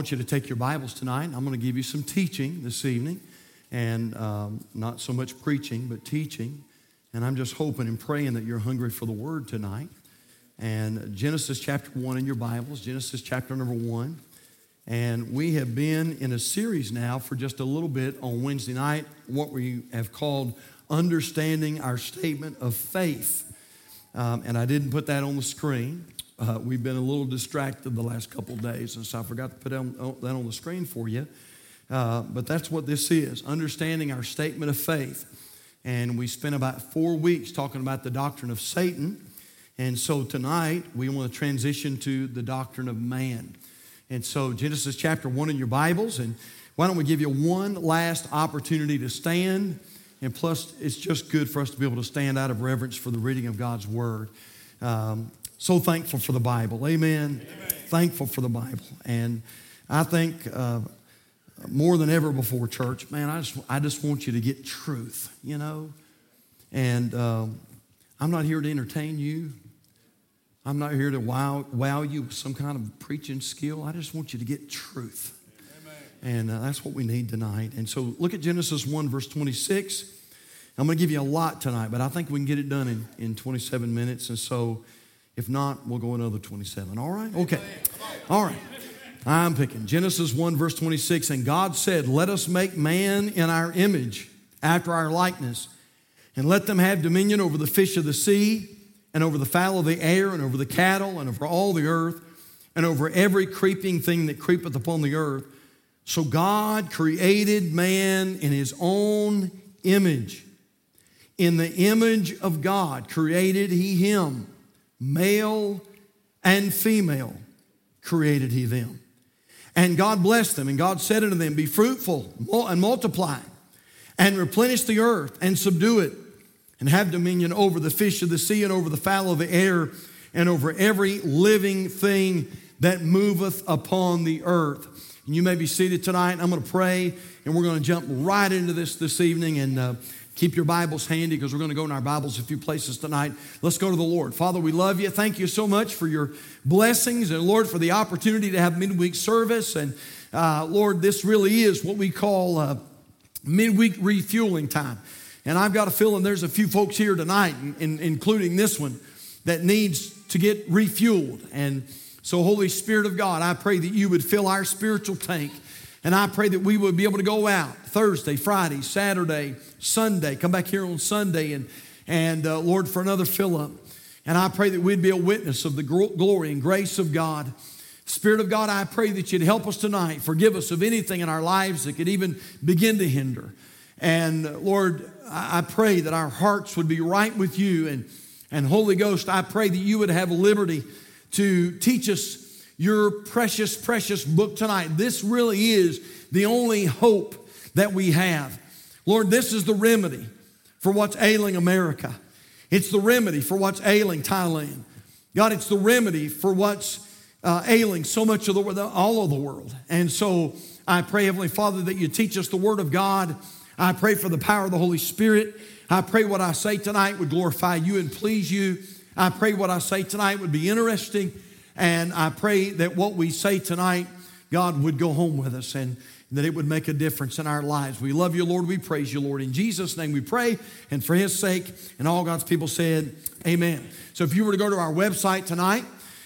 want you to take your Bibles tonight. I'm going to give you some teaching this evening, and um, not so much preaching, but teaching. And I'm just hoping and praying that you're hungry for the Word tonight. And Genesis chapter 1 in your Bibles, Genesis chapter number 1. And we have been in a series now for just a little bit on Wednesday night, what we have called Understanding Our Statement of Faith. Um, and I didn't put that on the screen. Uh, we've been a little distracted the last couple days, and so I forgot to put that on the screen for you. Uh, but that's what this is understanding our statement of faith. And we spent about four weeks talking about the doctrine of Satan. And so tonight we want to transition to the doctrine of man. And so, Genesis chapter 1 in your Bibles. And why don't we give you one last opportunity to stand? And plus, it's just good for us to be able to stand out of reverence for the reading of God's Word. Um, so thankful for the Bible. Amen. Amen. Thankful for the Bible. And I think uh, more than ever before, church, man, I just, I just want you to get truth, you know? And um, I'm not here to entertain you. I'm not here to wow, wow you with some kind of preaching skill. I just want you to get truth. Amen. And uh, that's what we need tonight. And so look at Genesis 1, verse 26. I'm going to give you a lot tonight, but I think we can get it done in, in 27 minutes. And so if not, we'll go another 27. All right? Okay. All right. I'm picking Genesis 1, verse 26. And God said, Let us make man in our image, after our likeness, and let them have dominion over the fish of the sea, and over the fowl of the air, and over the cattle, and over all the earth, and over every creeping thing that creepeth upon the earth. So God created man in his own image. In the image of God created he him. Male and female created he them. And God blessed them, and God said unto them, Be fruitful and multiply, and replenish the earth, and subdue it, and have dominion over the fish of the sea, and over the fowl of the air, and over every living thing that moveth upon the earth. And you may be seated tonight. I'm going to pray, and we're going to jump right into this this evening. And uh, Keep your Bibles handy because we're going to go in our Bibles a few places tonight. Let's go to the Lord. Father, we love you. Thank you so much for your blessings and Lord, for the opportunity to have midweek service. And uh, Lord, this really is what we call uh, midweek refueling time. And I've got a feeling there's a few folks here tonight, in, in, including this one, that needs to get refueled. And so, Holy Spirit of God, I pray that you would fill our spiritual tank. And I pray that we would be able to go out Thursday, Friday, Saturday, Sunday, come back here on Sunday, and, and uh, Lord, for another fill up. And I pray that we'd be a witness of the glory and grace of God. Spirit of God, I pray that you'd help us tonight. Forgive us of anything in our lives that could even begin to hinder. And Lord, I pray that our hearts would be right with you. And, and Holy Ghost, I pray that you would have liberty to teach us your precious, precious book tonight. This really is the only hope that we have. Lord, this is the remedy for what's ailing America. It's the remedy for what's ailing Thailand. God, it's the remedy for what's uh, ailing so much of the world, all of the world. And so I pray, Heavenly Father, that you teach us the Word of God. I pray for the power of the Holy Spirit. I pray what I say tonight would glorify you and please you. I pray what I say tonight would be interesting and I pray that what we say tonight, God would go home with us and that it would make a difference in our lives. We love you, Lord. We praise you, Lord. In Jesus' name we pray, and for his sake, and all God's people said, Amen. So if you were to go to our website tonight,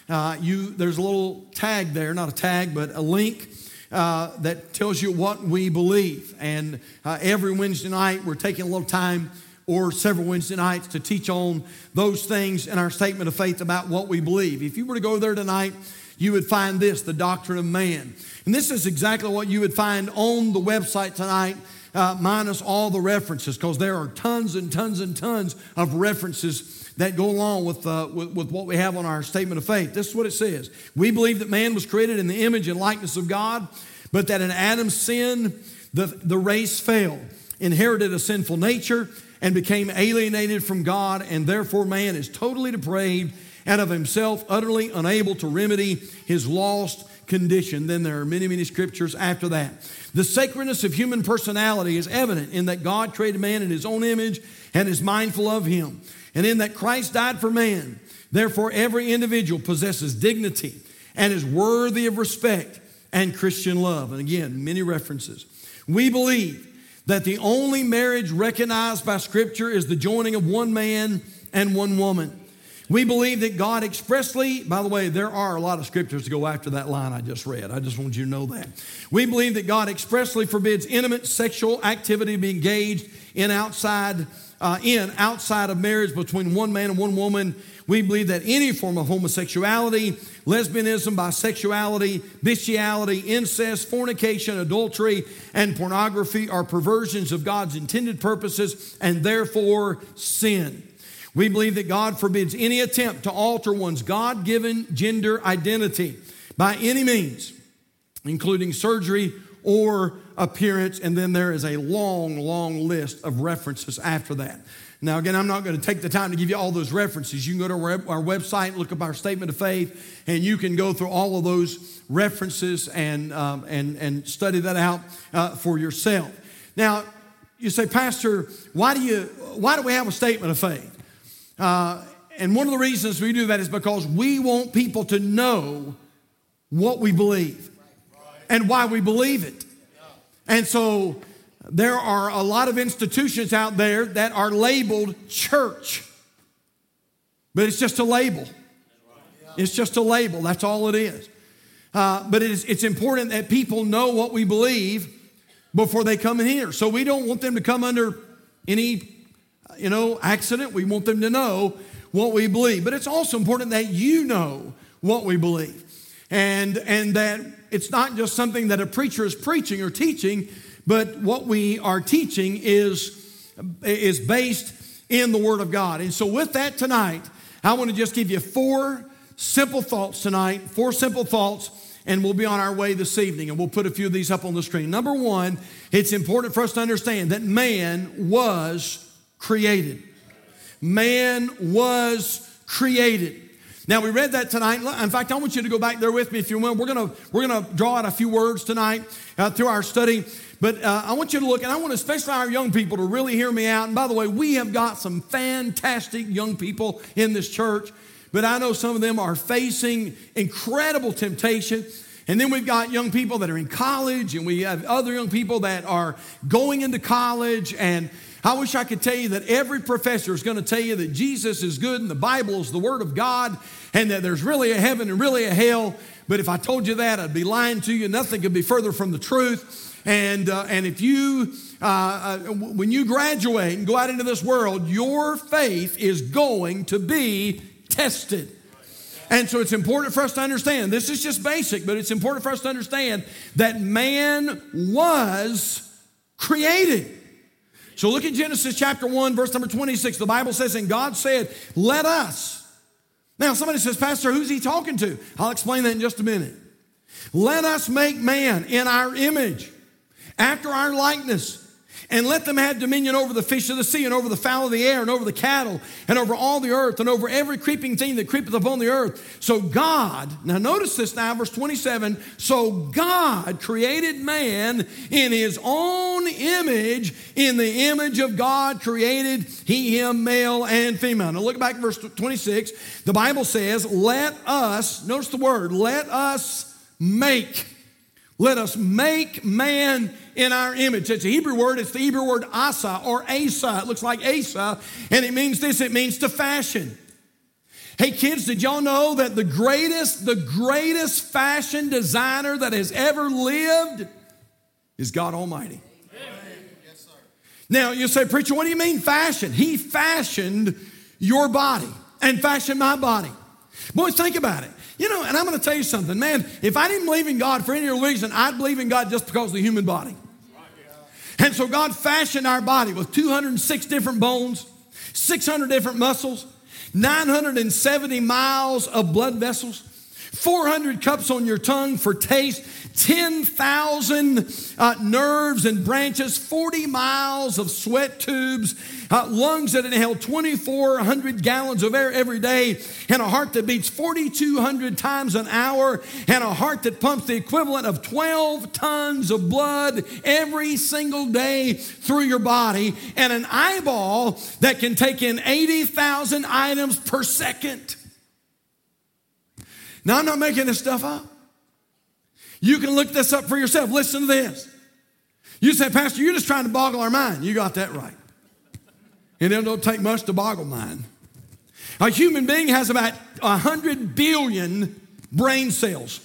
uh, you there's a little tag there, not a tag, but a link uh, that tells you what we believe. And uh, every Wednesday night, we're taking a little time or several Wednesday nights to teach on those things in our statement of faith about what we believe. If you were to go there tonight, you would find this the doctrine of man. And this is exactly what you would find on the website tonight, uh, minus all the references, because there are tons and tons and tons of references that go along with, uh, with, with what we have on our statement of faith. This is what it says We believe that man was created in the image and likeness of God, but that in Adam's sin, the, the race failed, inherited a sinful nature, and became alienated from God, and therefore man is totally depraved and of himself utterly unable to remedy his lost condition. Then there are many, many scriptures after that. The sacredness of human personality is evident in that God created man in his own image and is mindful of him, and in that Christ died for man. Therefore, every individual possesses dignity and is worthy of respect and Christian love. And again, many references. We believe that the only marriage recognized by Scripture is the joining of one man and one woman. We believe that God expressly, by the way, there are a lot of scriptures to go after that line I just read. I just want you to know that. We believe that God expressly forbids intimate sexual activity to be engaged in outside, uh, in outside of marriage between one man and one woman. We believe that any form of homosexuality, lesbianism, bisexuality, bestiality, incest, fornication, adultery, and pornography are perversions of God's intended purposes and therefore sin. We believe that God forbids any attempt to alter one's God given gender identity by any means, including surgery or appearance. And then there is a long, long list of references after that. Now, again, I'm not going to take the time to give you all those references. You can go to our, website, look up our statement of faith, and you can go through all of those references and, um, and, and study that out uh, for yourself. Now, you say, Pastor, why do, you, why do we have a statement of faith? Uh, and one of the reasons we do that is because we want people to know what we believe and why we believe it. And so there are a lot of institutions out there that are labeled church, but it's just a label. It's just a label, that's all it is. Uh, but it is, it's important that people know what we believe before they come in here. So we don't want them to come under any you know, accident. We want them to know what we believe. But it's also important that you know what we believe. And, and that it's not just something that a preacher is preaching or teaching, but what we are teaching is, is based in the Word of God. And so, with that tonight, I want to just give you four simple thoughts tonight, four simple thoughts, and we'll be on our way this evening. And we'll put a few of these up on the screen. Number one, it's important for us to understand that man was created. Man was created. Now we read that tonight. In fact, I want you to go back there with me if you will. We're gonna we're gonna draw out a few words tonight uh, through our study. But uh, I want you to look, and I want especially our young people to really hear me out. And by the way, we have got some fantastic young people in this church, but I know some of them are facing incredible temptation. And then we've got young people that are in college, and we have other young people that are going into college, and I wish I could tell you that every professor is going to tell you that Jesus is good and the Bible is the Word of God and that there's really a heaven and really a hell. But if I told you that, I'd be lying to you. Nothing could be further from the truth. And, uh, and if you, uh, uh, when you graduate and go out into this world, your faith is going to be tested. And so it's important for us to understand this is just basic, but it's important for us to understand that man was created. So look at Genesis chapter 1, verse number 26. The Bible says, And God said, Let us. Now, somebody says, Pastor, who's he talking to? I'll explain that in just a minute. Let us make man in our image, after our likeness and let them have dominion over the fish of the sea and over the fowl of the air and over the cattle and over all the earth and over every creeping thing that creepeth upon the earth. So God, now notice this now, verse 27. So God created man in his own image. In the image of God created he him male and female. Now look back verse 26. The Bible says, let us, notice the word, let us make. Let us make man in our image. It's a Hebrew word, it's the Hebrew word asa or asa. It looks like asa, and it means this it means to fashion. Hey kids, did y'all know that the greatest, the greatest fashion designer that has ever lived is God Almighty? Yes, now you say, preacher, what do you mean fashion? He fashioned your body and fashioned my body. Boys, think about it. You know, and I'm going to tell you something, man. If I didn't believe in God for any reason, I'd believe in God just because of the human body. And so God fashioned our body with 206 different bones, 600 different muscles, 970 miles of blood vessels, 400 cups on your tongue for taste, 10,000 uh, nerves and branches, 40 miles of sweat tubes, uh, lungs that inhale 2,400 gallons of air every day, and a heart that beats 4,200 times an hour, and a heart that pumps the equivalent of 12 tons of blood every single day through your body, and an eyeball that can take in 80,000 items per second. Now, I'm not making this stuff up. You can look this up for yourself. Listen to this. You say, Pastor, you're just trying to boggle our mind. You got that right. And it don't take much to boggle mine. A human being has about 100 billion brain cells.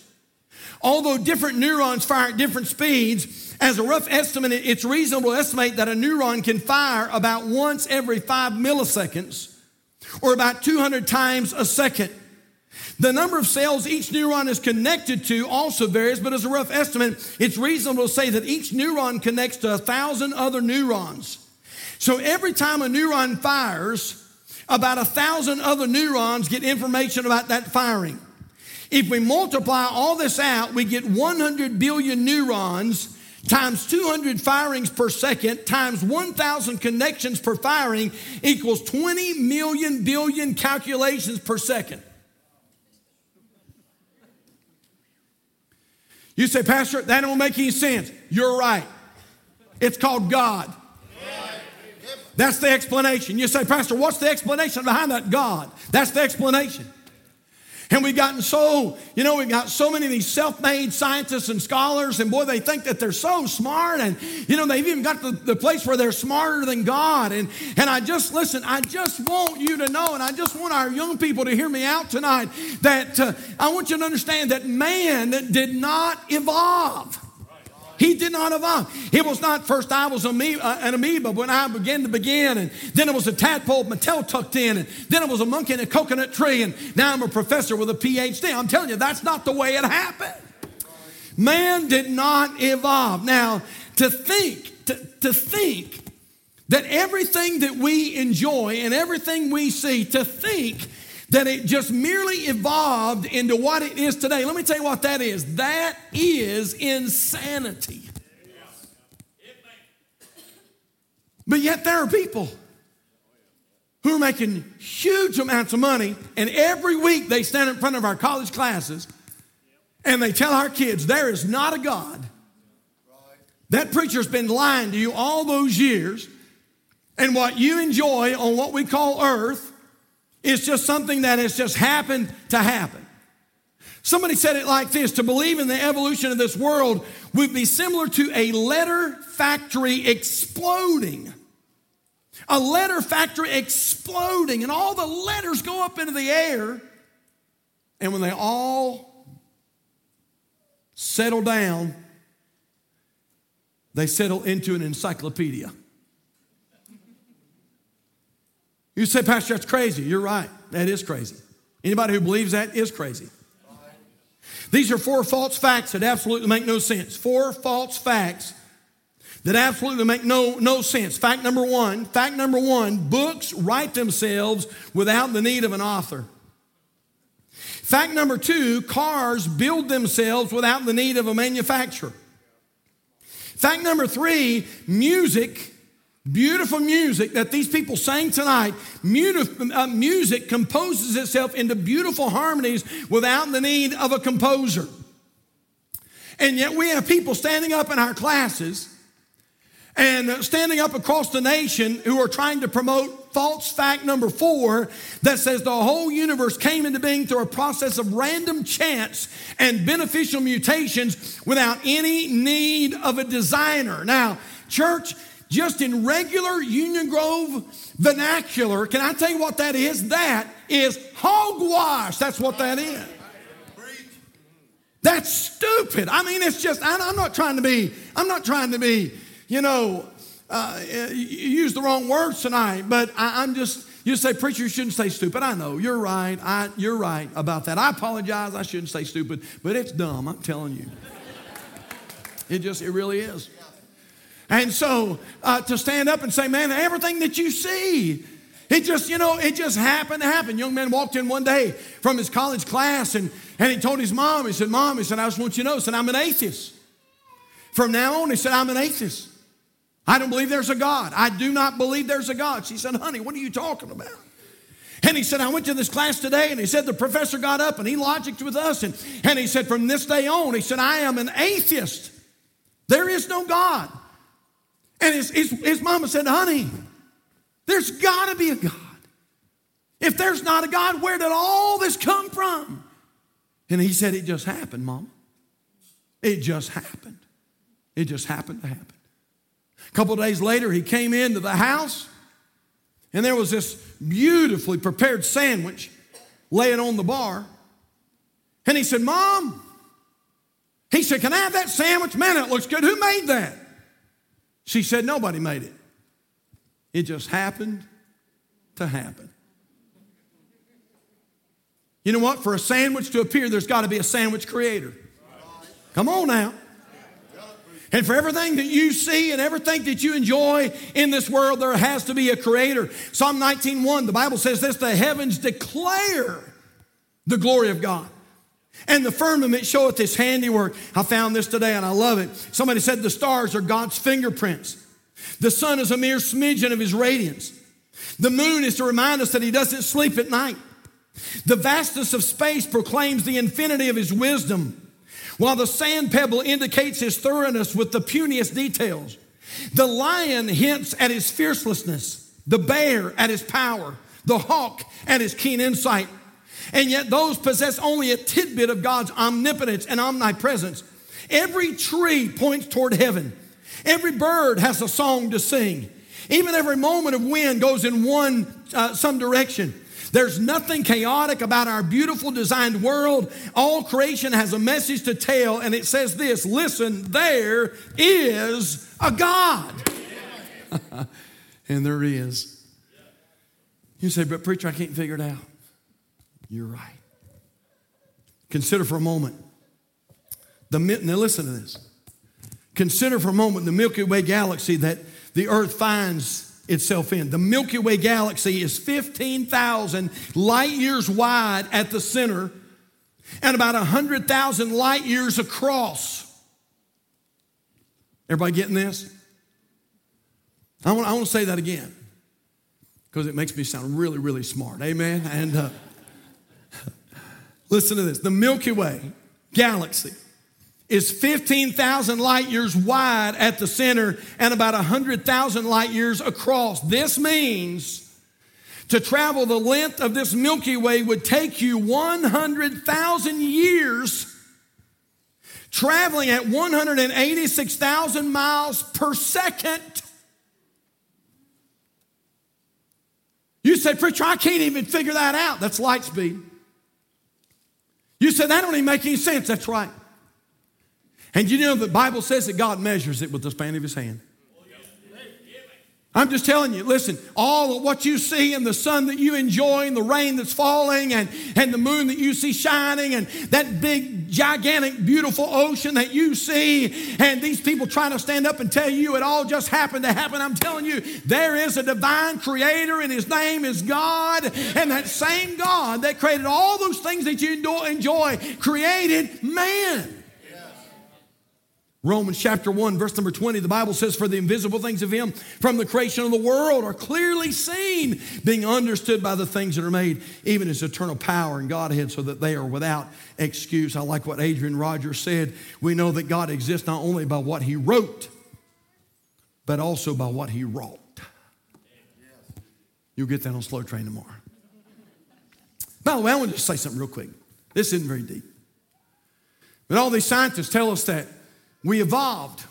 Although different neurons fire at different speeds, as a rough estimate, it's reasonable to estimate that a neuron can fire about once every five milliseconds or about 200 times a second. The number of cells each neuron is connected to also varies, but as a rough estimate, it's reasonable to say that each neuron connects to a thousand other neurons. So every time a neuron fires, about a thousand other neurons get information about that firing. If we multiply all this out, we get 100 billion neurons times 200 firings per second times 1,000 connections per firing equals 20 million billion calculations per second. You say, Pastor, that don't make any sense. You're right. It's called God. That's the explanation. You say, Pastor, what's the explanation behind that? God. That's the explanation. And we've gotten so, you know, we've got so many of these self made scientists and scholars, and boy, they think that they're so smart. And, you know, they've even got the, the place where they're smarter than God. And, and I just, listen, I just want you to know, and I just want our young people to hear me out tonight, that uh, I want you to understand that man did not evolve. He did not evolve. It was not first I was uh, an amoeba when I began to begin, and then it was a tadpole with my tail tucked in, and then it was a monkey in a coconut tree, and now I'm a professor with a PhD. I'm telling you, that's not the way it happened. Man did not evolve. Now, to think, to, to think that everything that we enjoy and everything we see, to think that it just merely evolved into what it is today. Let me tell you what that is. That is insanity. But yet there are people who are making huge amounts of money, and every week they stand in front of our college classes and they tell our kids there is not a God. That preacher's been lying to you all those years, and what you enjoy on what we call earth it's just something that has just happened to happen. Somebody said it like this to believe in the evolution of this world would be similar to a letter factory exploding. A letter factory exploding, and all the letters go up into the air. And when they all settle down, they settle into an encyclopedia. You say, Pastor, that's crazy. You're right. That is crazy. Anybody who believes that is crazy. These are four false facts that absolutely make no sense. Four false facts that absolutely make no, no sense. Fact number one, fact number one, books write themselves without the need of an author. Fact number two, cars build themselves without the need of a manufacturer. Fact number three, music Beautiful music that these people sang tonight, uh, music composes itself into beautiful harmonies without the need of a composer. And yet we have people standing up in our classes and standing up across the nation who are trying to promote false fact number four that says the whole universe came into being through a process of random chance and beneficial mutations without any need of a designer. Now, church, just in regular Union Grove vernacular, can I tell you what that is? That is hogwash. That's what that is. That's stupid. I mean, it's just, I'm not trying to be, I'm not trying to be, you know, uh, use the wrong words tonight, but I, am just, you say, preacher, you shouldn't say stupid. I know, you're right. I, you're right about that. I apologize. I shouldn't say stupid, but it's dumb. I'm telling you. It just, it really is. And so uh, to stand up and say, man, everything that you see, it just, you know, it just happened to happen. Young man walked in one day from his college class and, and he told his mom, he said, Mom, he said, I just want you to know, he said, I'm an atheist. From now on, he said, I'm an atheist. I don't believe there's a God. I do not believe there's a God. She said, Honey, what are you talking about? And he said, I went to this class today, and he said, the professor got up and he logicked with us. And, and he said, from this day on, he said, I am an atheist. There is no God. And his, his, his mama said, Honey, there's got to be a God. If there's not a God, where did all this come from? And he said, It just happened, Mama. It just happened. It just happened to happen. A couple days later, he came into the house, and there was this beautifully prepared sandwich laying on the bar. And he said, Mom, he said, Can I have that sandwich? Man, it looks good. Who made that? She said, Nobody made it. It just happened to happen. You know what? For a sandwich to appear, there's got to be a sandwich creator. Come on now. And for everything that you see and everything that you enjoy in this world, there has to be a creator. Psalm 19:1, the Bible says this: the heavens declare the glory of God. And the firmament showeth his handiwork. I found this today and I love it. Somebody said the stars are God's fingerprints. The sun is a mere smidgen of his radiance. The moon is to remind us that he doesn't sleep at night. The vastness of space proclaims the infinity of his wisdom, while the sand pebble indicates his thoroughness with the puniest details. The lion hints at his fiercelessness, the bear at his power, the hawk at his keen insight. And yet, those possess only a tidbit of God's omnipotence and omnipresence. Every tree points toward heaven, every bird has a song to sing. Even every moment of wind goes in one, uh, some direction. There's nothing chaotic about our beautiful designed world. All creation has a message to tell, and it says this listen, there is a God. and there is. You say, but preacher, I can't figure it out. You're right. Consider for a moment. The, now, listen to this. Consider for a moment the Milky Way galaxy that the earth finds itself in. The Milky Way galaxy is 15,000 light years wide at the center and about 100,000 light years across. Everybody getting this? I want, I want to say that again because it makes me sound really, really smart. Amen? And uh, listen to this the Milky Way galaxy is 15,000 light years wide at the center and about 100,000 light years across. This means to travel the length of this Milky Way would take you 100,000 years, traveling at 186,000 miles per second. You said, Preacher, I can't even figure that out. That's light speed. You said, that don't even make any sense. That's right. And you know the Bible says that God measures it with the span of his hand. I'm just telling you, listen, all of what you see and the sun that you enjoy and the rain that's falling and, and the moon that you see shining and that big, gigantic, beautiful ocean that you see and these people trying to stand up and tell you it all just happened to happen. I'm telling you, there is a divine creator and his name is God. And that same God that created all those things that you enjoy created man. Romans chapter 1, verse number 20, the Bible says, For the invisible things of Him from the creation of the world are clearly seen, being understood by the things that are made, even His eternal power and Godhead, so that they are without excuse. I like what Adrian Rogers said. We know that God exists not only by what He wrote, but also by what He wrought. You'll get that on Slow Train tomorrow. By the way, I want to just say something real quick. This isn't very deep. But all these scientists tell us that we evolved.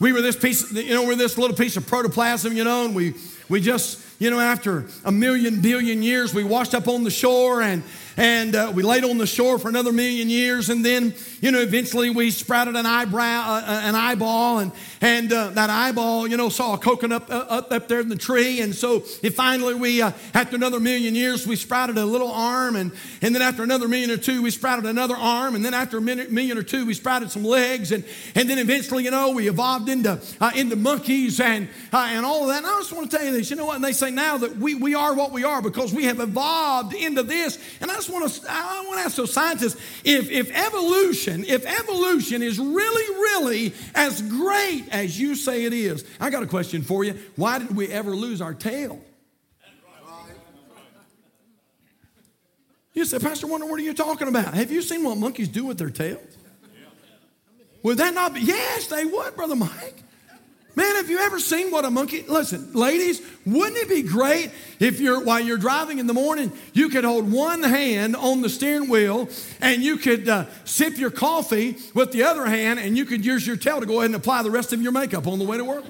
We were this piece, you know, we're this little piece of protoplasm, you know, and we, we just, you know, after a million billion years, we washed up on the shore and and uh, we laid on the shore for another million years, and then you know eventually we sprouted an eyebrow, uh, uh an eyeball, and and uh, that eyeball you know saw a coconut uh, up up there in the tree, and so finally we uh, after another million years we sprouted a little arm, and and then after another million or two we sprouted another arm, and then after a million or two we sprouted some legs, and and then eventually you know we evolved into into monkeys and and all of that. And I just want to tell you this, you know what? And they say now that we we are what we are because we have evolved into this, and I just want to, I want to ask those scientists if, if evolution, if evolution is really, really as great as you say it is, I got a question for you. Why did we ever lose our tail? You say, Pastor Wonder, what are you talking about? Have you seen what monkeys do with their tails? Would that not be? Yes, they would, Brother Mike. Man, have you ever seen what a monkey? Listen, ladies, wouldn't it be great if you're while you're driving in the morning, you could hold one hand on the steering wheel and you could uh, sip your coffee with the other hand, and you could use your tail to go ahead and apply the rest of your makeup on the way to work.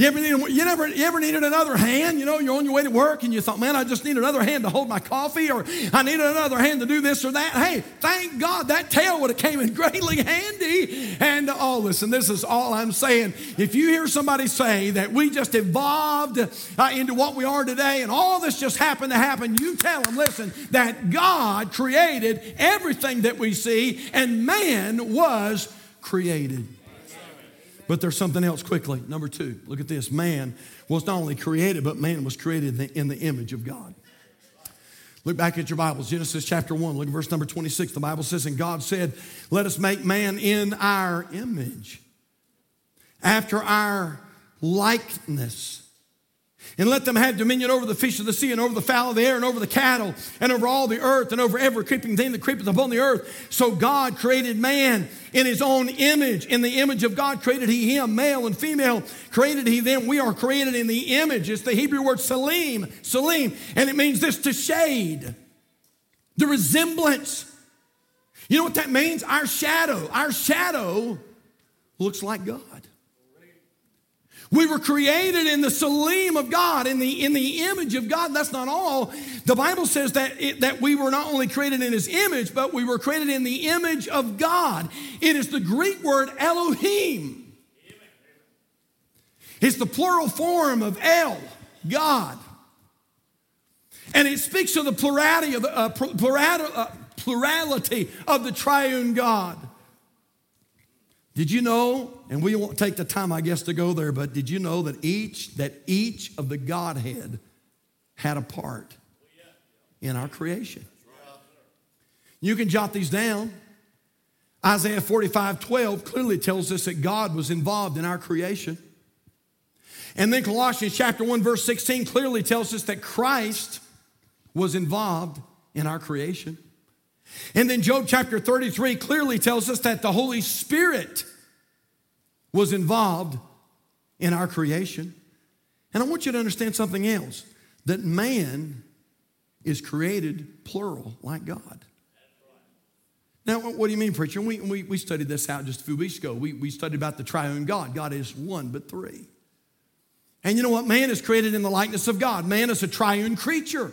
You ever, need, you, never, you ever needed another hand? You know, you're on your way to work and you thought, man, I just need another hand to hold my coffee or I need another hand to do this or that. Hey, thank God that tail would have came in greatly handy. And all oh, listen, this is all I'm saying. If you hear somebody say that we just evolved uh, into what we are today and all this just happened to happen, you tell them, listen, that God created everything that we see and man was created. But there's something else quickly. Number two, look at this. Man was not only created, but man was created in the, image of God. Look back at your Bibles, Genesis chapter 1, look at verse number 26. The Bible says, And God said, Let us make man in our image, after our likeness and let them have dominion over the fish of the sea and over the fowl of the air and over the cattle and over all the earth and over every creeping thing that creepeth upon the earth. So God created man in his own image. In the image of God created he him, male and female created he them. We are created in the image. It's the Hebrew word salim, salim, and it means this to shade, the resemblance. You know what that means? Our shadow, our shadow looks like God. We were created in the salim of God, in the, in the image of God. That's not all. The Bible says that, it, that we were not only created in his image, but we were created in the image of God. It is the Greek word Elohim. It's the plural form of El, God. And it speaks of the plurality of uh, uh, plurality of the triune God. Did you know, and we won't take the time, I guess, to go there, but did you know that each, that each of the Godhead had a part in our creation? You can jot these down. Isaiah 45 12 clearly tells us that God was involved in our creation. And then Colossians chapter 1, verse 16 clearly tells us that Christ was involved in our creation. And then Job chapter 33 clearly tells us that the Holy Spirit was involved in our creation. And I want you to understand something else that man is created plural like God. Now, what do you mean, preacher? We, we, we studied this out just a few weeks ago. We, we studied about the triune God. God is one, but three. And you know what? Man is created in the likeness of God. Man is a triune creature.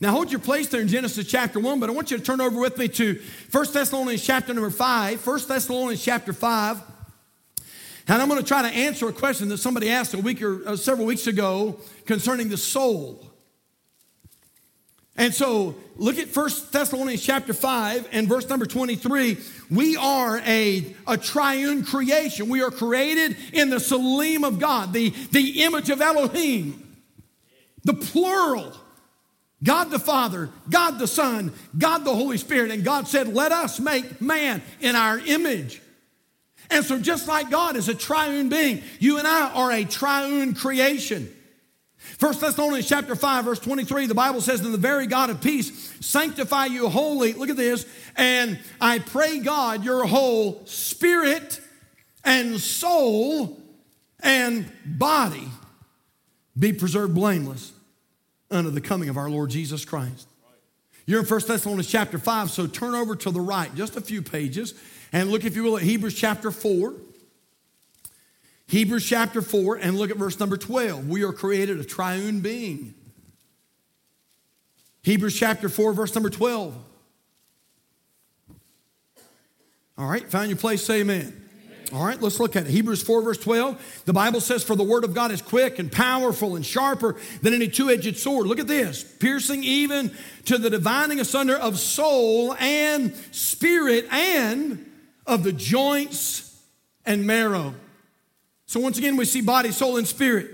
Now hold your place there in Genesis chapter 1, but I want you to turn over with me to 1 Thessalonians chapter number 5. 1 Thessalonians chapter 5. And I'm going to try to answer a question that somebody asked a week or uh, several weeks ago concerning the soul. And so look at 1 Thessalonians chapter 5 and verse number 23. We are a, a triune creation. We are created in the Salim of God, the, the image of Elohim, the plural. God the Father, God the Son, God the Holy Spirit. And God said, Let us make man in our image. And so, just like God is a triune being, you and I are a triune creation. First Thessalonians chapter 5, verse 23, the Bible says, "In the very God of peace sanctify you wholly. Look at this. And I pray God, your whole spirit and soul and body be preserved blameless unto the coming of our Lord Jesus Christ. You're in 1 Thessalonians chapter 5, so turn over to the right just a few pages and look, if you will, at Hebrews chapter 4. Hebrews chapter 4, and look at verse number 12. We are created a triune being. Hebrews chapter 4, verse number 12. All right, find your place, say amen. All right, let's look at it. Hebrews 4, verse 12. The Bible says, For the word of God is quick and powerful and sharper than any two edged sword. Look at this piercing even to the dividing asunder of soul and spirit and of the joints and marrow. So once again, we see body, soul, and spirit.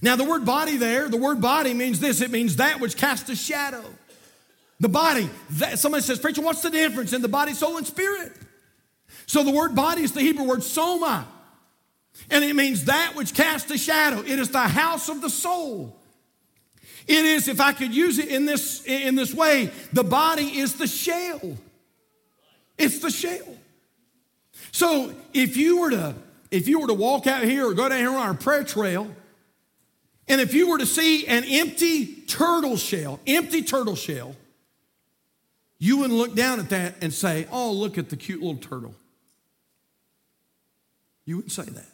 Now, the word body there, the word body means this it means that which casts a shadow. The body, that, somebody says, Preacher, what's the difference in the body, soul, and spirit? So the word body is the Hebrew word soma. And it means that which casts a shadow. It is the house of the soul. It is, if I could use it in this, in this way, the body is the shell. It's the shell. So if you were to if you were to walk out here or go down here on our prayer trail, and if you were to see an empty turtle shell, empty turtle shell, you wouldn't look down at that and say, Oh, look at the cute little turtle. You wouldn't say that.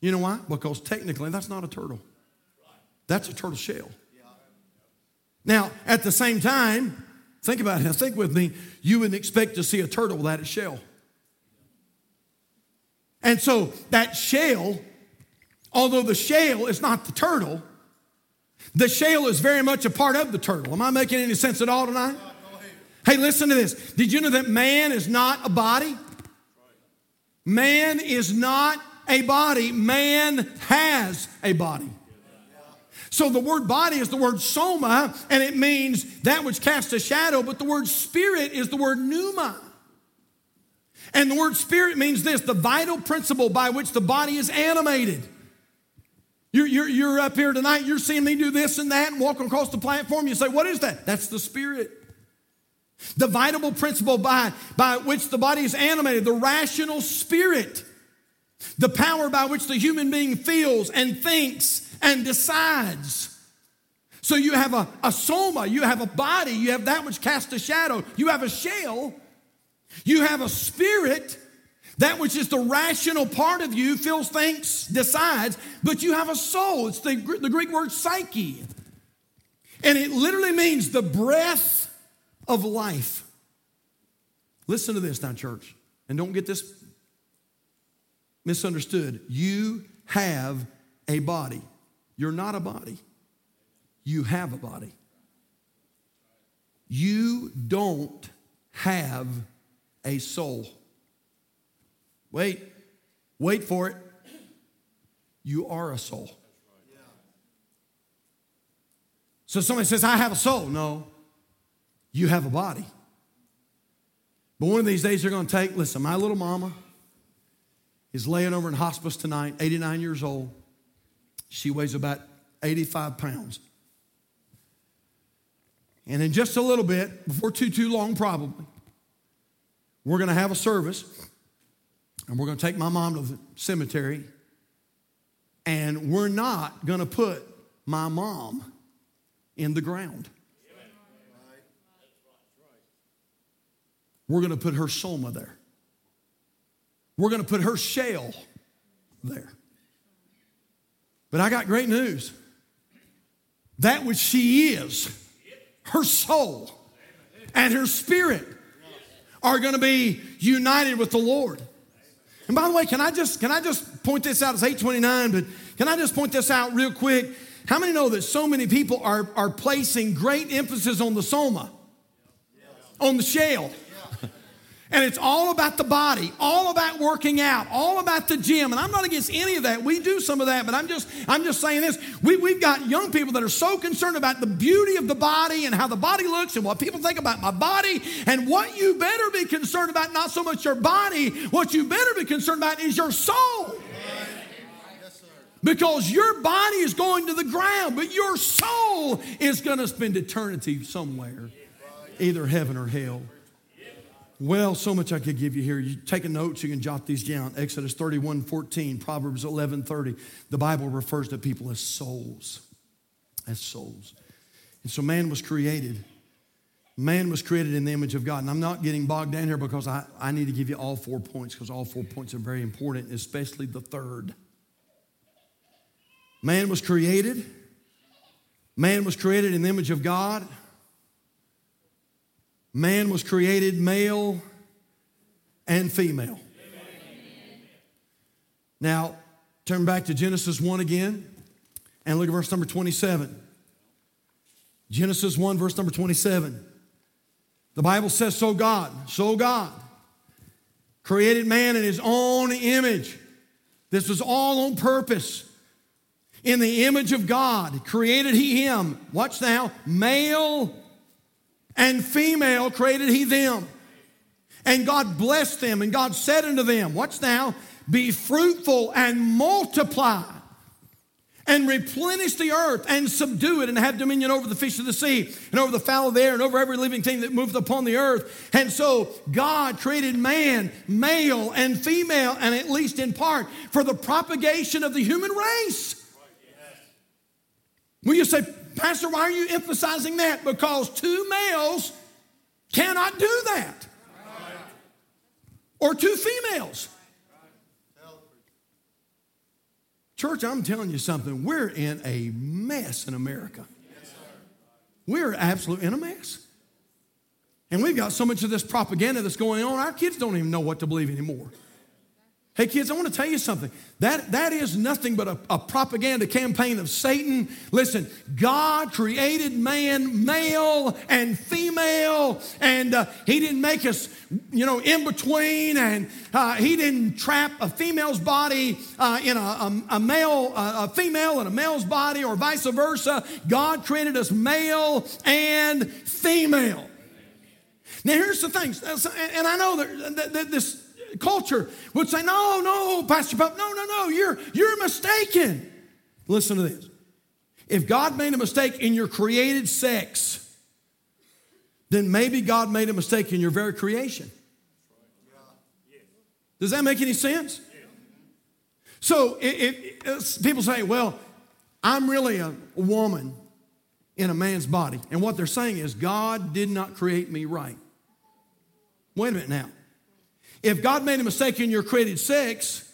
You know why? Because technically that's not a turtle. That's a turtle shell. Now, at the same time, think about it. Think with me. You wouldn't expect to see a turtle without a shell. And so that shell, although the shell is not the turtle, the shell is very much a part of the turtle. Am I making any sense at all tonight? Hey, listen to this. Did you know that man is not a body? Man is not a body. Man has a body. So the word body is the word soma, and it means that which casts a shadow, but the word spirit is the word pneuma. And the word spirit means this the vital principle by which the body is animated. You're, you're, you're up here tonight, you're seeing me do this and that and walking across the platform. You say, What is that? That's the spirit. The vital principle by, by which the body is animated, the rational spirit, the power by which the human being feels and thinks and decides. So you have a, a soma, you have a body, you have that which casts a shadow, you have a shell, you have a spirit, that which is the rational part of you, feels, thinks, decides, but you have a soul. It's the, the Greek word psyche. And it literally means the breath of life. Listen to this now, church, and don't get this misunderstood. You have a body. You're not a body, you have a body. You don't have a soul. Wait, wait for it. You are a soul. So somebody says, I have a soul. No, you have a body. But one of these days they're going to take, listen, my little mama is laying over in hospice tonight, 89 years old. She weighs about 85 pounds. And in just a little bit, before too, too long, probably, we're going to have a service and we're going to take my mom to the cemetery and we're not going to put my mom in the ground. We're going to put her soma there. We're going to put her shell there. But I got great news. That which she is, her soul and her spirit are going to be united with the Lord. And by the way, can I just can I just point this out? It's 829, but can I just point this out real quick? How many know that so many people are, are placing great emphasis on the soma, on the shell? And it's all about the body, all about working out, all about the gym. And I'm not against any of that. We do some of that, but I'm just, I'm just saying this. We, we've got young people that are so concerned about the beauty of the body and how the body looks and what people think about my body. And what you better be concerned about, not so much your body, what you better be concerned about is your soul. Because your body is going to the ground, but your soul is going to spend eternity somewhere, either heaven or hell. Well, so much I could give you here. You take a note, you can jot these down. Exodus 31, 14, Proverbs 11, 30. The Bible refers to people as souls. As souls. And so man was created. Man was created in the image of God. And I'm not getting bogged down here because I, I need to give you all four points because all four points are very important, especially the third. Man was created. Man was created in the image of God. Man was created male and female. Now, turn back to Genesis 1 again and look at verse number 27. Genesis 1, verse number 27. The Bible says, So God, so God created man in his own image. This was all on purpose. In the image of God created he him. Watch now, male and female created he them. And God blessed them, and God said unto them, Watch now, be fruitful and multiply, and replenish the earth and subdue it and have dominion over the fish of the sea and over the fowl of the air and over every living thing that moveth upon the earth. And so God created man, male and female, and at least in part for the propagation of the human race. Will you say, Pastor, why are you emphasizing that? Because two males cannot do that. Or two females. Church, I'm telling you something. We're in a mess in America. We're absolutely in a mess. And we've got so much of this propaganda that's going on, our kids don't even know what to believe anymore. Hey, kids, I want to tell you something. That, that is nothing but a, a, propaganda campaign of Satan. Listen, God created man male and female, and uh, He didn't make us, you know, in between, and uh, He didn't trap a female's body uh, in a, a, a male, a female in a male's body, or vice versa. God created us male and female. Now, here's the thing, and I know that, that this culture would say, no, no, Pastor Pope, no, no, no, you're, you're mistaken. Listen to this. If God made a mistake in your created sex, then maybe God made a mistake in your very creation. Does that make any sense? So if, people say, well, I'm really a woman in a man's body. And what they're saying is, God did not create me right. Wait a minute now. If God made a mistake in your created sex,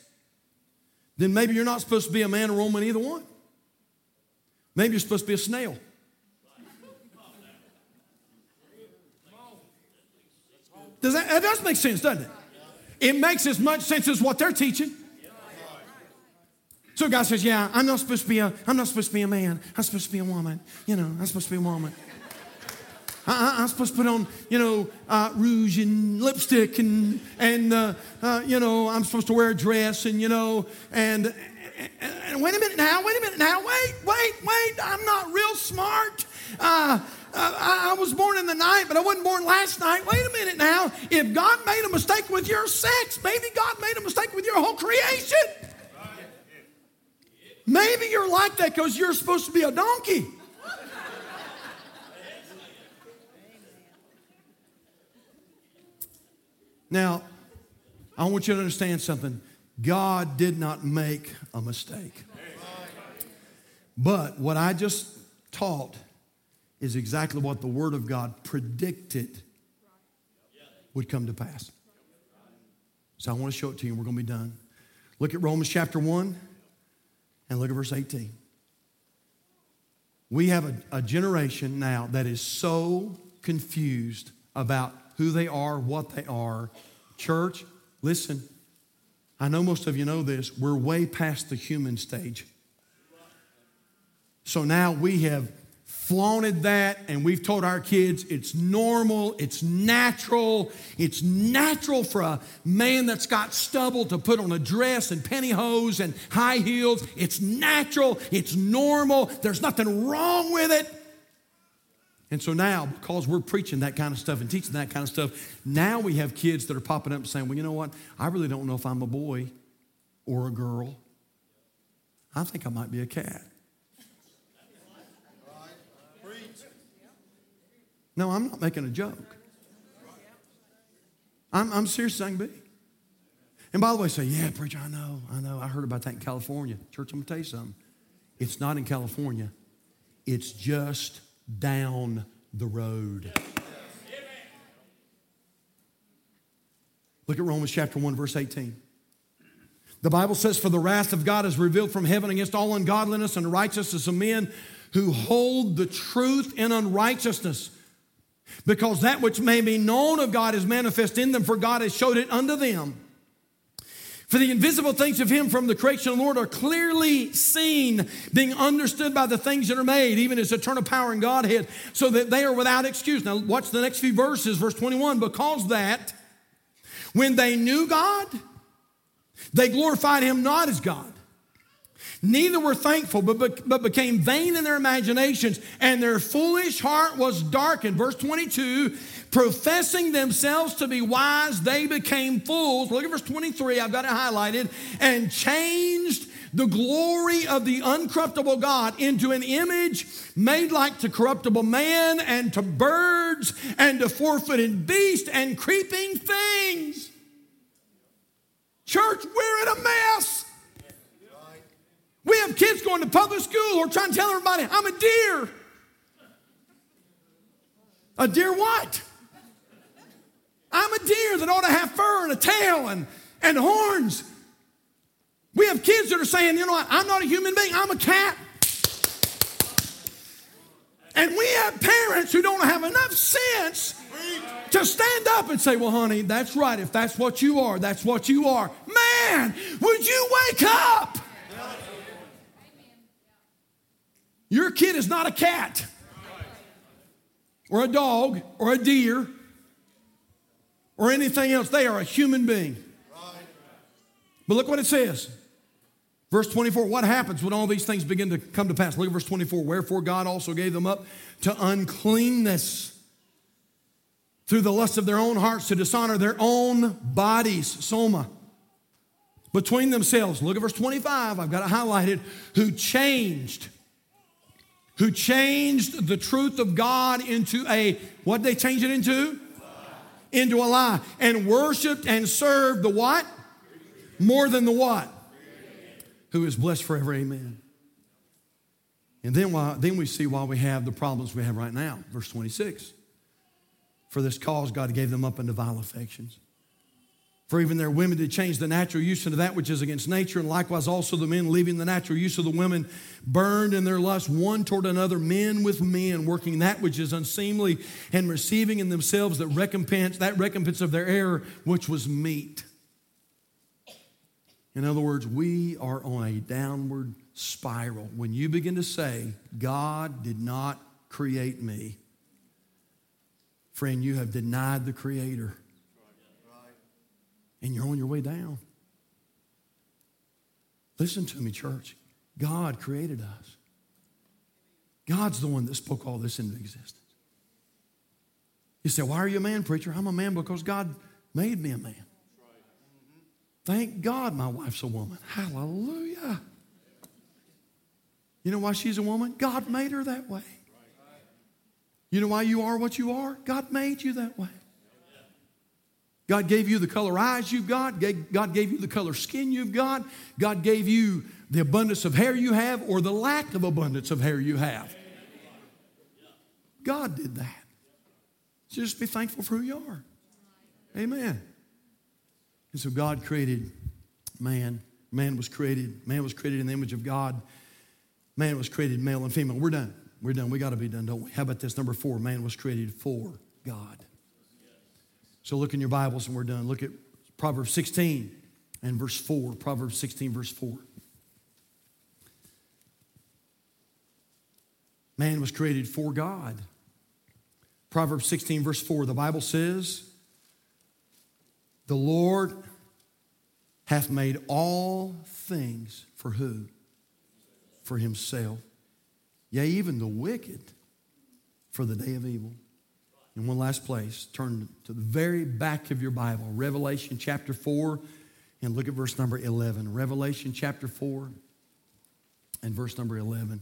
then maybe you're not supposed to be a man or woman, either one. Maybe you're supposed to be a snail. Does that, that does make sense, doesn't it? It makes as much sense as what they're teaching. So God says, "Yeah, I'm not supposed to be a I'm not supposed to be a man. I'm supposed to be a woman. You know, I'm supposed to be a woman." I, am supposed to put on, you know, uh, rouge and lipstick and, and uh, uh, you know, I'm supposed to wear a dress and, you know, and, and, and, wait a minute now, wait a minute now, wait, wait, wait, I'm not real smart. Uh, uh, I, I was born in the night, but I wasn't born last night. Wait a minute now. If God made a mistake with your sex, maybe God made a mistake with your whole creation. Maybe you're like that because you're supposed to be a donkey. Now, I want you to understand something. God did not make a mistake. But what I just taught is exactly what the Word of God predicted would come to pass. So I want to show it to you, we're going to be done. Look at Romans chapter 1 and look at verse 18. We have a, a generation now that is so confused about who they are, what they are. Church, listen, I know most of you know this. We're way past the human stage. So now we have flaunted that and we've told our kids it's normal, it's natural, it's natural for a man that's got stubble to put on a dress and pantyhose and high heels. It's natural, it's normal, there's nothing wrong with it. And so now, because we're preaching that kind of stuff and teaching that kind of stuff, now we have kids that are popping up saying, well, you know what? I really don't know if I'm a boy or a girl. I think I might be a cat. No, I'm not making a joke. I'm, I'm serious I can be. And by the way, say, yeah, preacher, I know, I know. I heard about that in California. Church, I'm going to tell you something. It's not in California, it's just down the road. Look at Romans chapter 1, verse 18. The Bible says, For the wrath of God is revealed from heaven against all ungodliness and righteousness of men who hold the truth in unrighteousness. Because that which may be known of God is manifest in them, for God has showed it unto them. For the invisible things of him from the creation of the Lord are clearly seen, being understood by the things that are made, even his eternal power and Godhead, so that they are without excuse. Now, watch the next few verses, verse 21. Because that when they knew God, they glorified him not as God. Neither were thankful, but, but became vain in their imaginations, and their foolish heart was darkened. Verse 22 professing themselves to be wise, they became fools. Look at verse 23, I've got it highlighted, and changed the glory of the uncorruptible God into an image made like to corruptible man and to birds and to four footed beasts and creeping things. Church, we're in a mess. We have kids going to public school or trying to tell everybody, I'm a deer. A deer what? I'm a deer that ought to have fur and a tail and, and horns. We have kids that are saying, you know what, I'm not a human being, I'm a cat. And we have parents who don't have enough sense to stand up and say, well, honey, that's right. If that's what you are, that's what you are. Man, would you wake up? Your kid is not a cat or a dog or a deer or anything else. They are a human being. But look what it says. Verse 24, what happens when all these things begin to come to pass? Look at verse 24. Wherefore God also gave them up to uncleanness through the lust of their own hearts to dishonor their own bodies. Soma. Between themselves. Look at verse 25. I've got it highlighted. Who changed who changed the truth of God into a, what did they change it into? Into a lie. And worshiped and served the what? More than the what? Who is blessed forever, amen. And then, why, then we see why we have the problems we have right now. Verse 26. For this cause, God gave them up into vile affections. For even their women did change the natural use into that which is against nature, and likewise also the men, leaving the natural use of the women, burned in their lust one toward another, men with men, working that which is unseemly, and receiving in themselves that recompense, that recompense of their error, which was meet. In other words, we are on a downward spiral. When you begin to say, God did not create me, friend, you have denied the Creator and you're on your way down. Listen to me, church. God created us. God's the one that spoke all this into existence. You say, Why are you a man, preacher? I'm a man because God made me a man. Thank God my wife's a woman. Hallelujah. You know why she's a woman? God made her that way. You know why you are what you are? God made you that way. God gave you the color eyes you've got. God gave you the color skin you've got. God gave you the abundance of hair you have or the lack of abundance of hair you have. God did that. So just be thankful for who you are. Amen. And so God created man. Man was created. Man was created in the image of God. Man was created male and female. We're done. We're done. We got to be done, don't we? How about this? Number four man was created for God. So look in your Bibles and we're done. Look at Proverbs 16 and verse 4. Proverbs 16, verse 4. Man was created for God. Proverbs 16, verse 4, the Bible says, The Lord hath made all things for who? For himself. Yea, even the wicked for the day of evil. In one last place, turn to the very back of your Bible, Revelation chapter 4, and look at verse number 11. Revelation chapter 4 and verse number 11.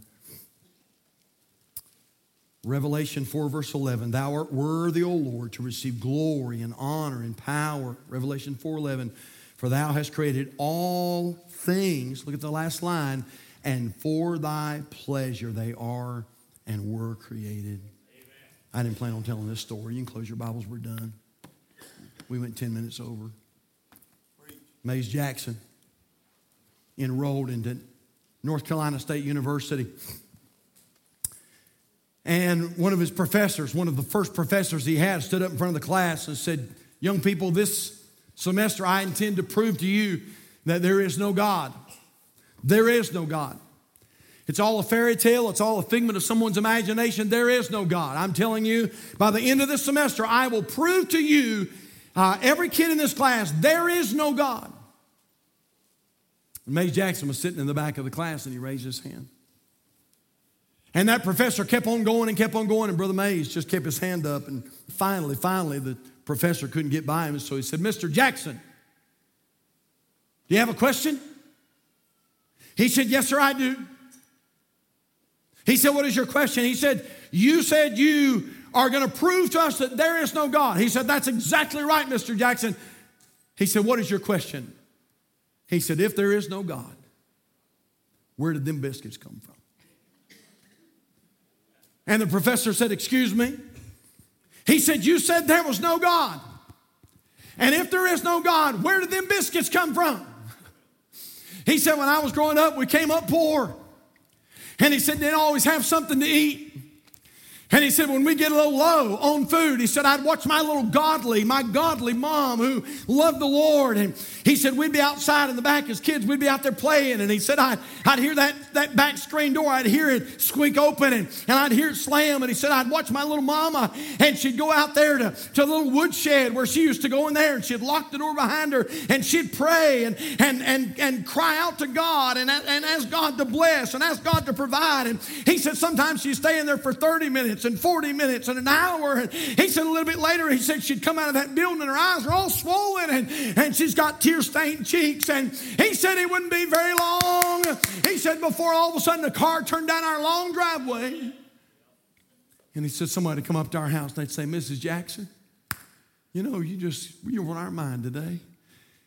Revelation 4, verse 11. Thou art worthy, O Lord, to receive glory and honor and power. Revelation 4, 11. For thou hast created all things, look at the last line, and for thy pleasure they are and were created. I didn't plan on telling this story. You can close your Bibles, we're done. We went 10 minutes over. Mays Jackson enrolled into North Carolina State University. And one of his professors, one of the first professors he had, stood up in front of the class and said, Young people, this semester I intend to prove to you that there is no God. There is no God. It's all a fairy tale. It's all a figment of someone's imagination. There is no God. I'm telling you, by the end of this semester, I will prove to you, uh, every kid in this class, there is no God. And Jackson was sitting in the back of the class and he raised his hand. And that professor kept on going and kept on going, and Brother Mays just kept his hand up. And finally, finally, the professor couldn't get by him. So he said, Mr. Jackson, do you have a question? He said, Yes, sir, I do. He said, What is your question? He said, You said you are going to prove to us that there is no God. He said, That's exactly right, Mr. Jackson. He said, What is your question? He said, If there is no God, where did them biscuits come from? And the professor said, Excuse me? He said, You said there was no God. And if there is no God, where did them biscuits come from? He said, When I was growing up, we came up poor. And he said, Didn't always have something to eat. And he said, when we get a little low on food, he said, I'd watch my little godly, my godly mom who loved the Lord. And he said, we'd be outside in the back as kids, we'd be out there playing. And he said, I'd, I'd hear that, that back screen door, I'd hear it squeak open and, and I'd hear it slam. And he said, I'd watch my little mama and she'd go out there to, to a little woodshed where she used to go in there and she'd lock the door behind her and she'd pray and, and, and, and cry out to God and, and ask God to bless and ask God to provide. And he said, sometimes she'd stay in there for 30 minutes minutes and 40 minutes and an hour. And he said a little bit later, he said she'd come out of that building and her eyes are all swollen and, and she's got tear stained cheeks. And he said it wouldn't be very long. He said before all of a sudden the car turned down our long driveway. And he said somebody come up to our house and they'd say, Mrs. Jackson, you know, you just, you're on our mind today.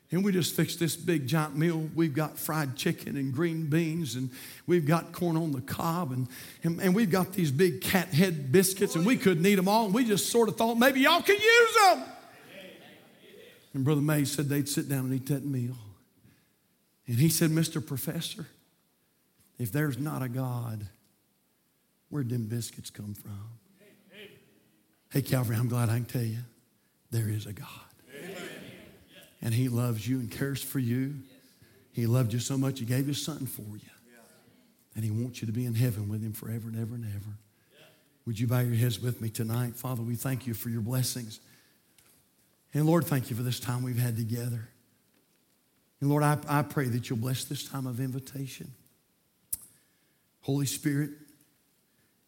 And we just fixed this big giant meal. We've got fried chicken and green beans, and we've got corn on the cob, and, and, and, we've got these big cat head biscuits, and we couldn't eat them all. And we just sort of thought maybe y'all could use them. And Brother May said they'd sit down and eat that meal. And he said, Mr. Professor, if there's not a God, where'd them biscuits come from? Hey, Calvary, I'm glad I can tell you there is a God and He loves you and cares for you. He loved you so much, He gave His Son for you. And He wants you to be in heaven with Him forever and ever and ever. Would you bow your heads with me tonight? Father, we thank you for your blessings. And Lord, thank you for this time we've had together. And Lord, I, I pray that you'll bless this time of invitation. Holy Spirit,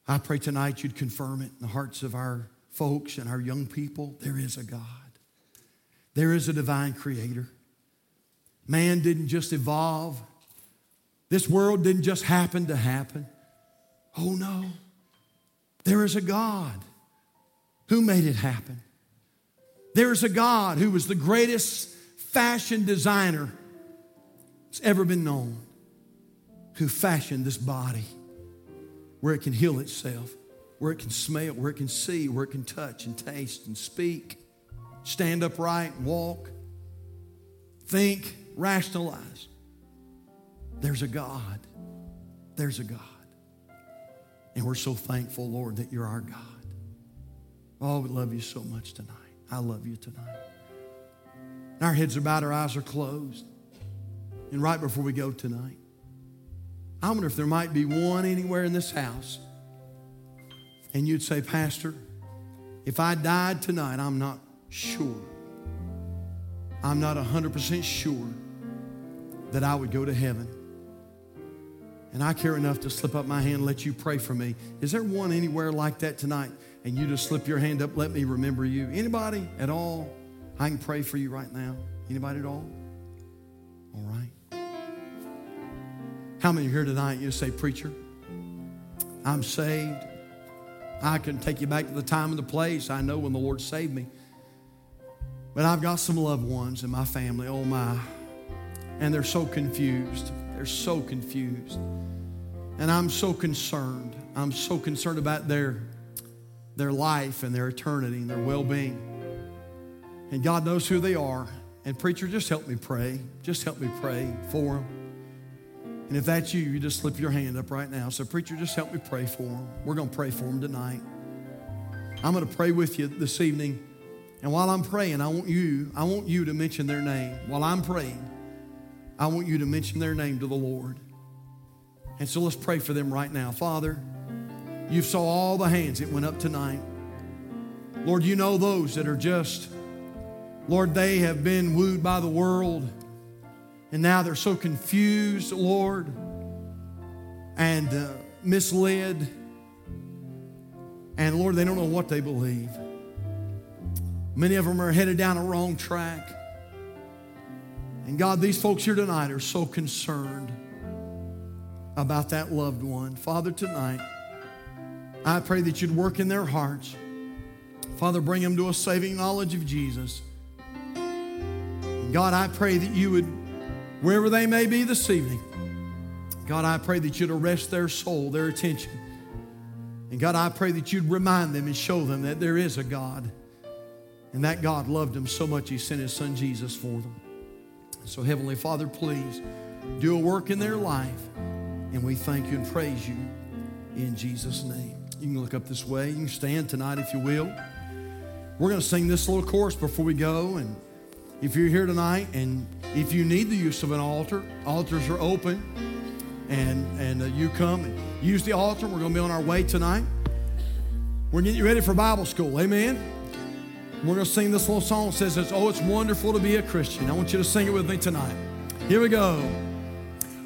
I pray tonight you'd confirm it in the hearts of our folks and our young people. There is a God. There is a divine creator. Man didn't just evolve, this world didn't just happen to happen. Oh no, there is a God who made it happen. There is a God who was the greatest fashion designer that's ever been known, who fashioned this body where it can heal itself, where it can smell, where it can see, where it can touch and taste and speak stand upright, walk, think, rationalize. There's a God. There's a God. And we're so thankful, Lord, that you're our God. Oh, we love you so much tonight. I love you tonight. Our heads are bowed, our eyes are closed. And right before we go tonight, I wonder if there might be one anywhere in this house. And you'd say, Pastor, if I died tonight, I'm not sure. I'm not 100% sure that I would go to heaven. And I care enough to slip up my hand and let you pray for me. Is there one anywhere like that tonight? And you just slip your hand up, let me remember you. Anybody at all? I can pray for you right now. Anybody at all? All right. How many here tonight you say, Preacher, I'm saved. I can take you back to the time and the place. I know when the Lord saved me. But I've got some loved ones in my family, oh my, and they're so confused. They're so confused. And I'm so concerned. I'm so concerned about their, their life and their eternity and their well being. And God knows who they are. And, preacher, just help me pray. Just help me pray for them. And if that's you, you just slip your hand up right now. So, preacher, just help me pray for them. We're going to pray for them tonight. I'm going to pray with you this evening. And while I'm praying, I want you, I want you to mention their name. While I'm praying, I want you to mention their name to the Lord. And so let's pray for them right now. Father, you saw all the hands that went up tonight. Lord, you know those that are just, Lord, they have been wooed by the world. And now they're so confused, Lord, and uh, misled. And Lord, they don't know what they believe. Many of them are headed down a wrong track. And God, these folks here tonight are so concerned. about that loved one. Father, tonight, I pray that you'd work in their hearts. Father, bring them to a saving knowledge of Jesus. God, I pray that you would, wherever they may be this evening, God, I pray that you'd arrest their soul, their attention. And God, I pray that you'd remind them and show them that there is a God. And that God loved them so much, He sent His Son Jesus for them. So, Heavenly Father, please do a work in their life. And we thank you and praise you in Jesus' name. You can look up this way. You can stand tonight if you will. We're going to sing this little chorus before we go. And if you're here tonight and if you need the use of an altar, altars are open. And, and uh, you come and use the altar. We're going to be on our way tonight. We're getting you ready for Bible school. Amen. We're going to sing this little song. It says, Oh, it's wonderful to be a Christian. I want you to sing it with me tonight. Here we go.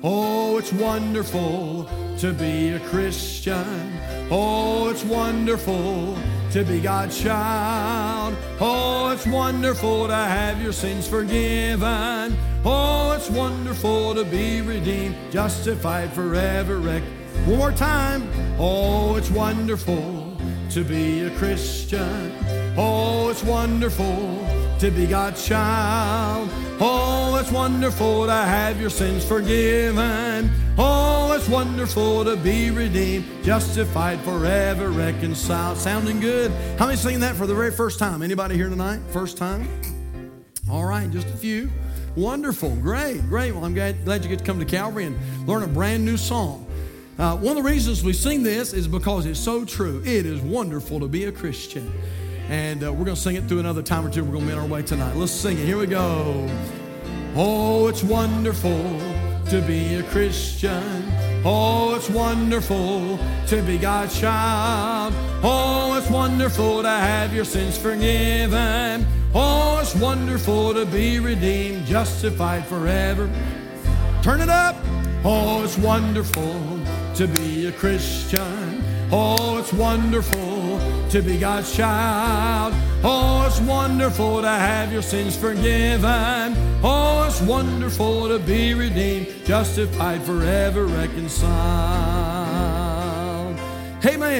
Oh, it's wonderful to be a Christian. Oh, it's wonderful to be God's child. Oh, it's wonderful to have your sins forgiven. Oh, it's wonderful to be redeemed, justified forever. One more time. Oh, it's wonderful to be a Christian. Oh, it's wonderful to be God's child. Oh, it's wonderful to have your sins forgiven. Oh, it's wonderful to be redeemed, justified forever, reconciled. Sounding good? How many singing that for the very first time? Anybody here tonight? First time? All right, just a few. Wonderful, great, great. Well, I'm glad, glad you get to come to Calvary and learn a brand new song. Uh, one of the reasons we sing this is because it's so true. It is wonderful to be a Christian. And uh, we're going to sing it through another time or two. We're going to be on our way tonight. Let's sing it. Here we go. Oh, it's wonderful to be a Christian. Oh, it's wonderful to be God's child. Oh, it's wonderful to have your sins forgiven. Oh, it's wonderful to be redeemed, justified forever. Turn it up. Oh, it's wonderful to be a Christian. Oh, it's wonderful to be God's child. Oh, it's wonderful to have your sins forgiven. Oh, it's wonderful to be redeemed, justified forever, reconciled. Amen.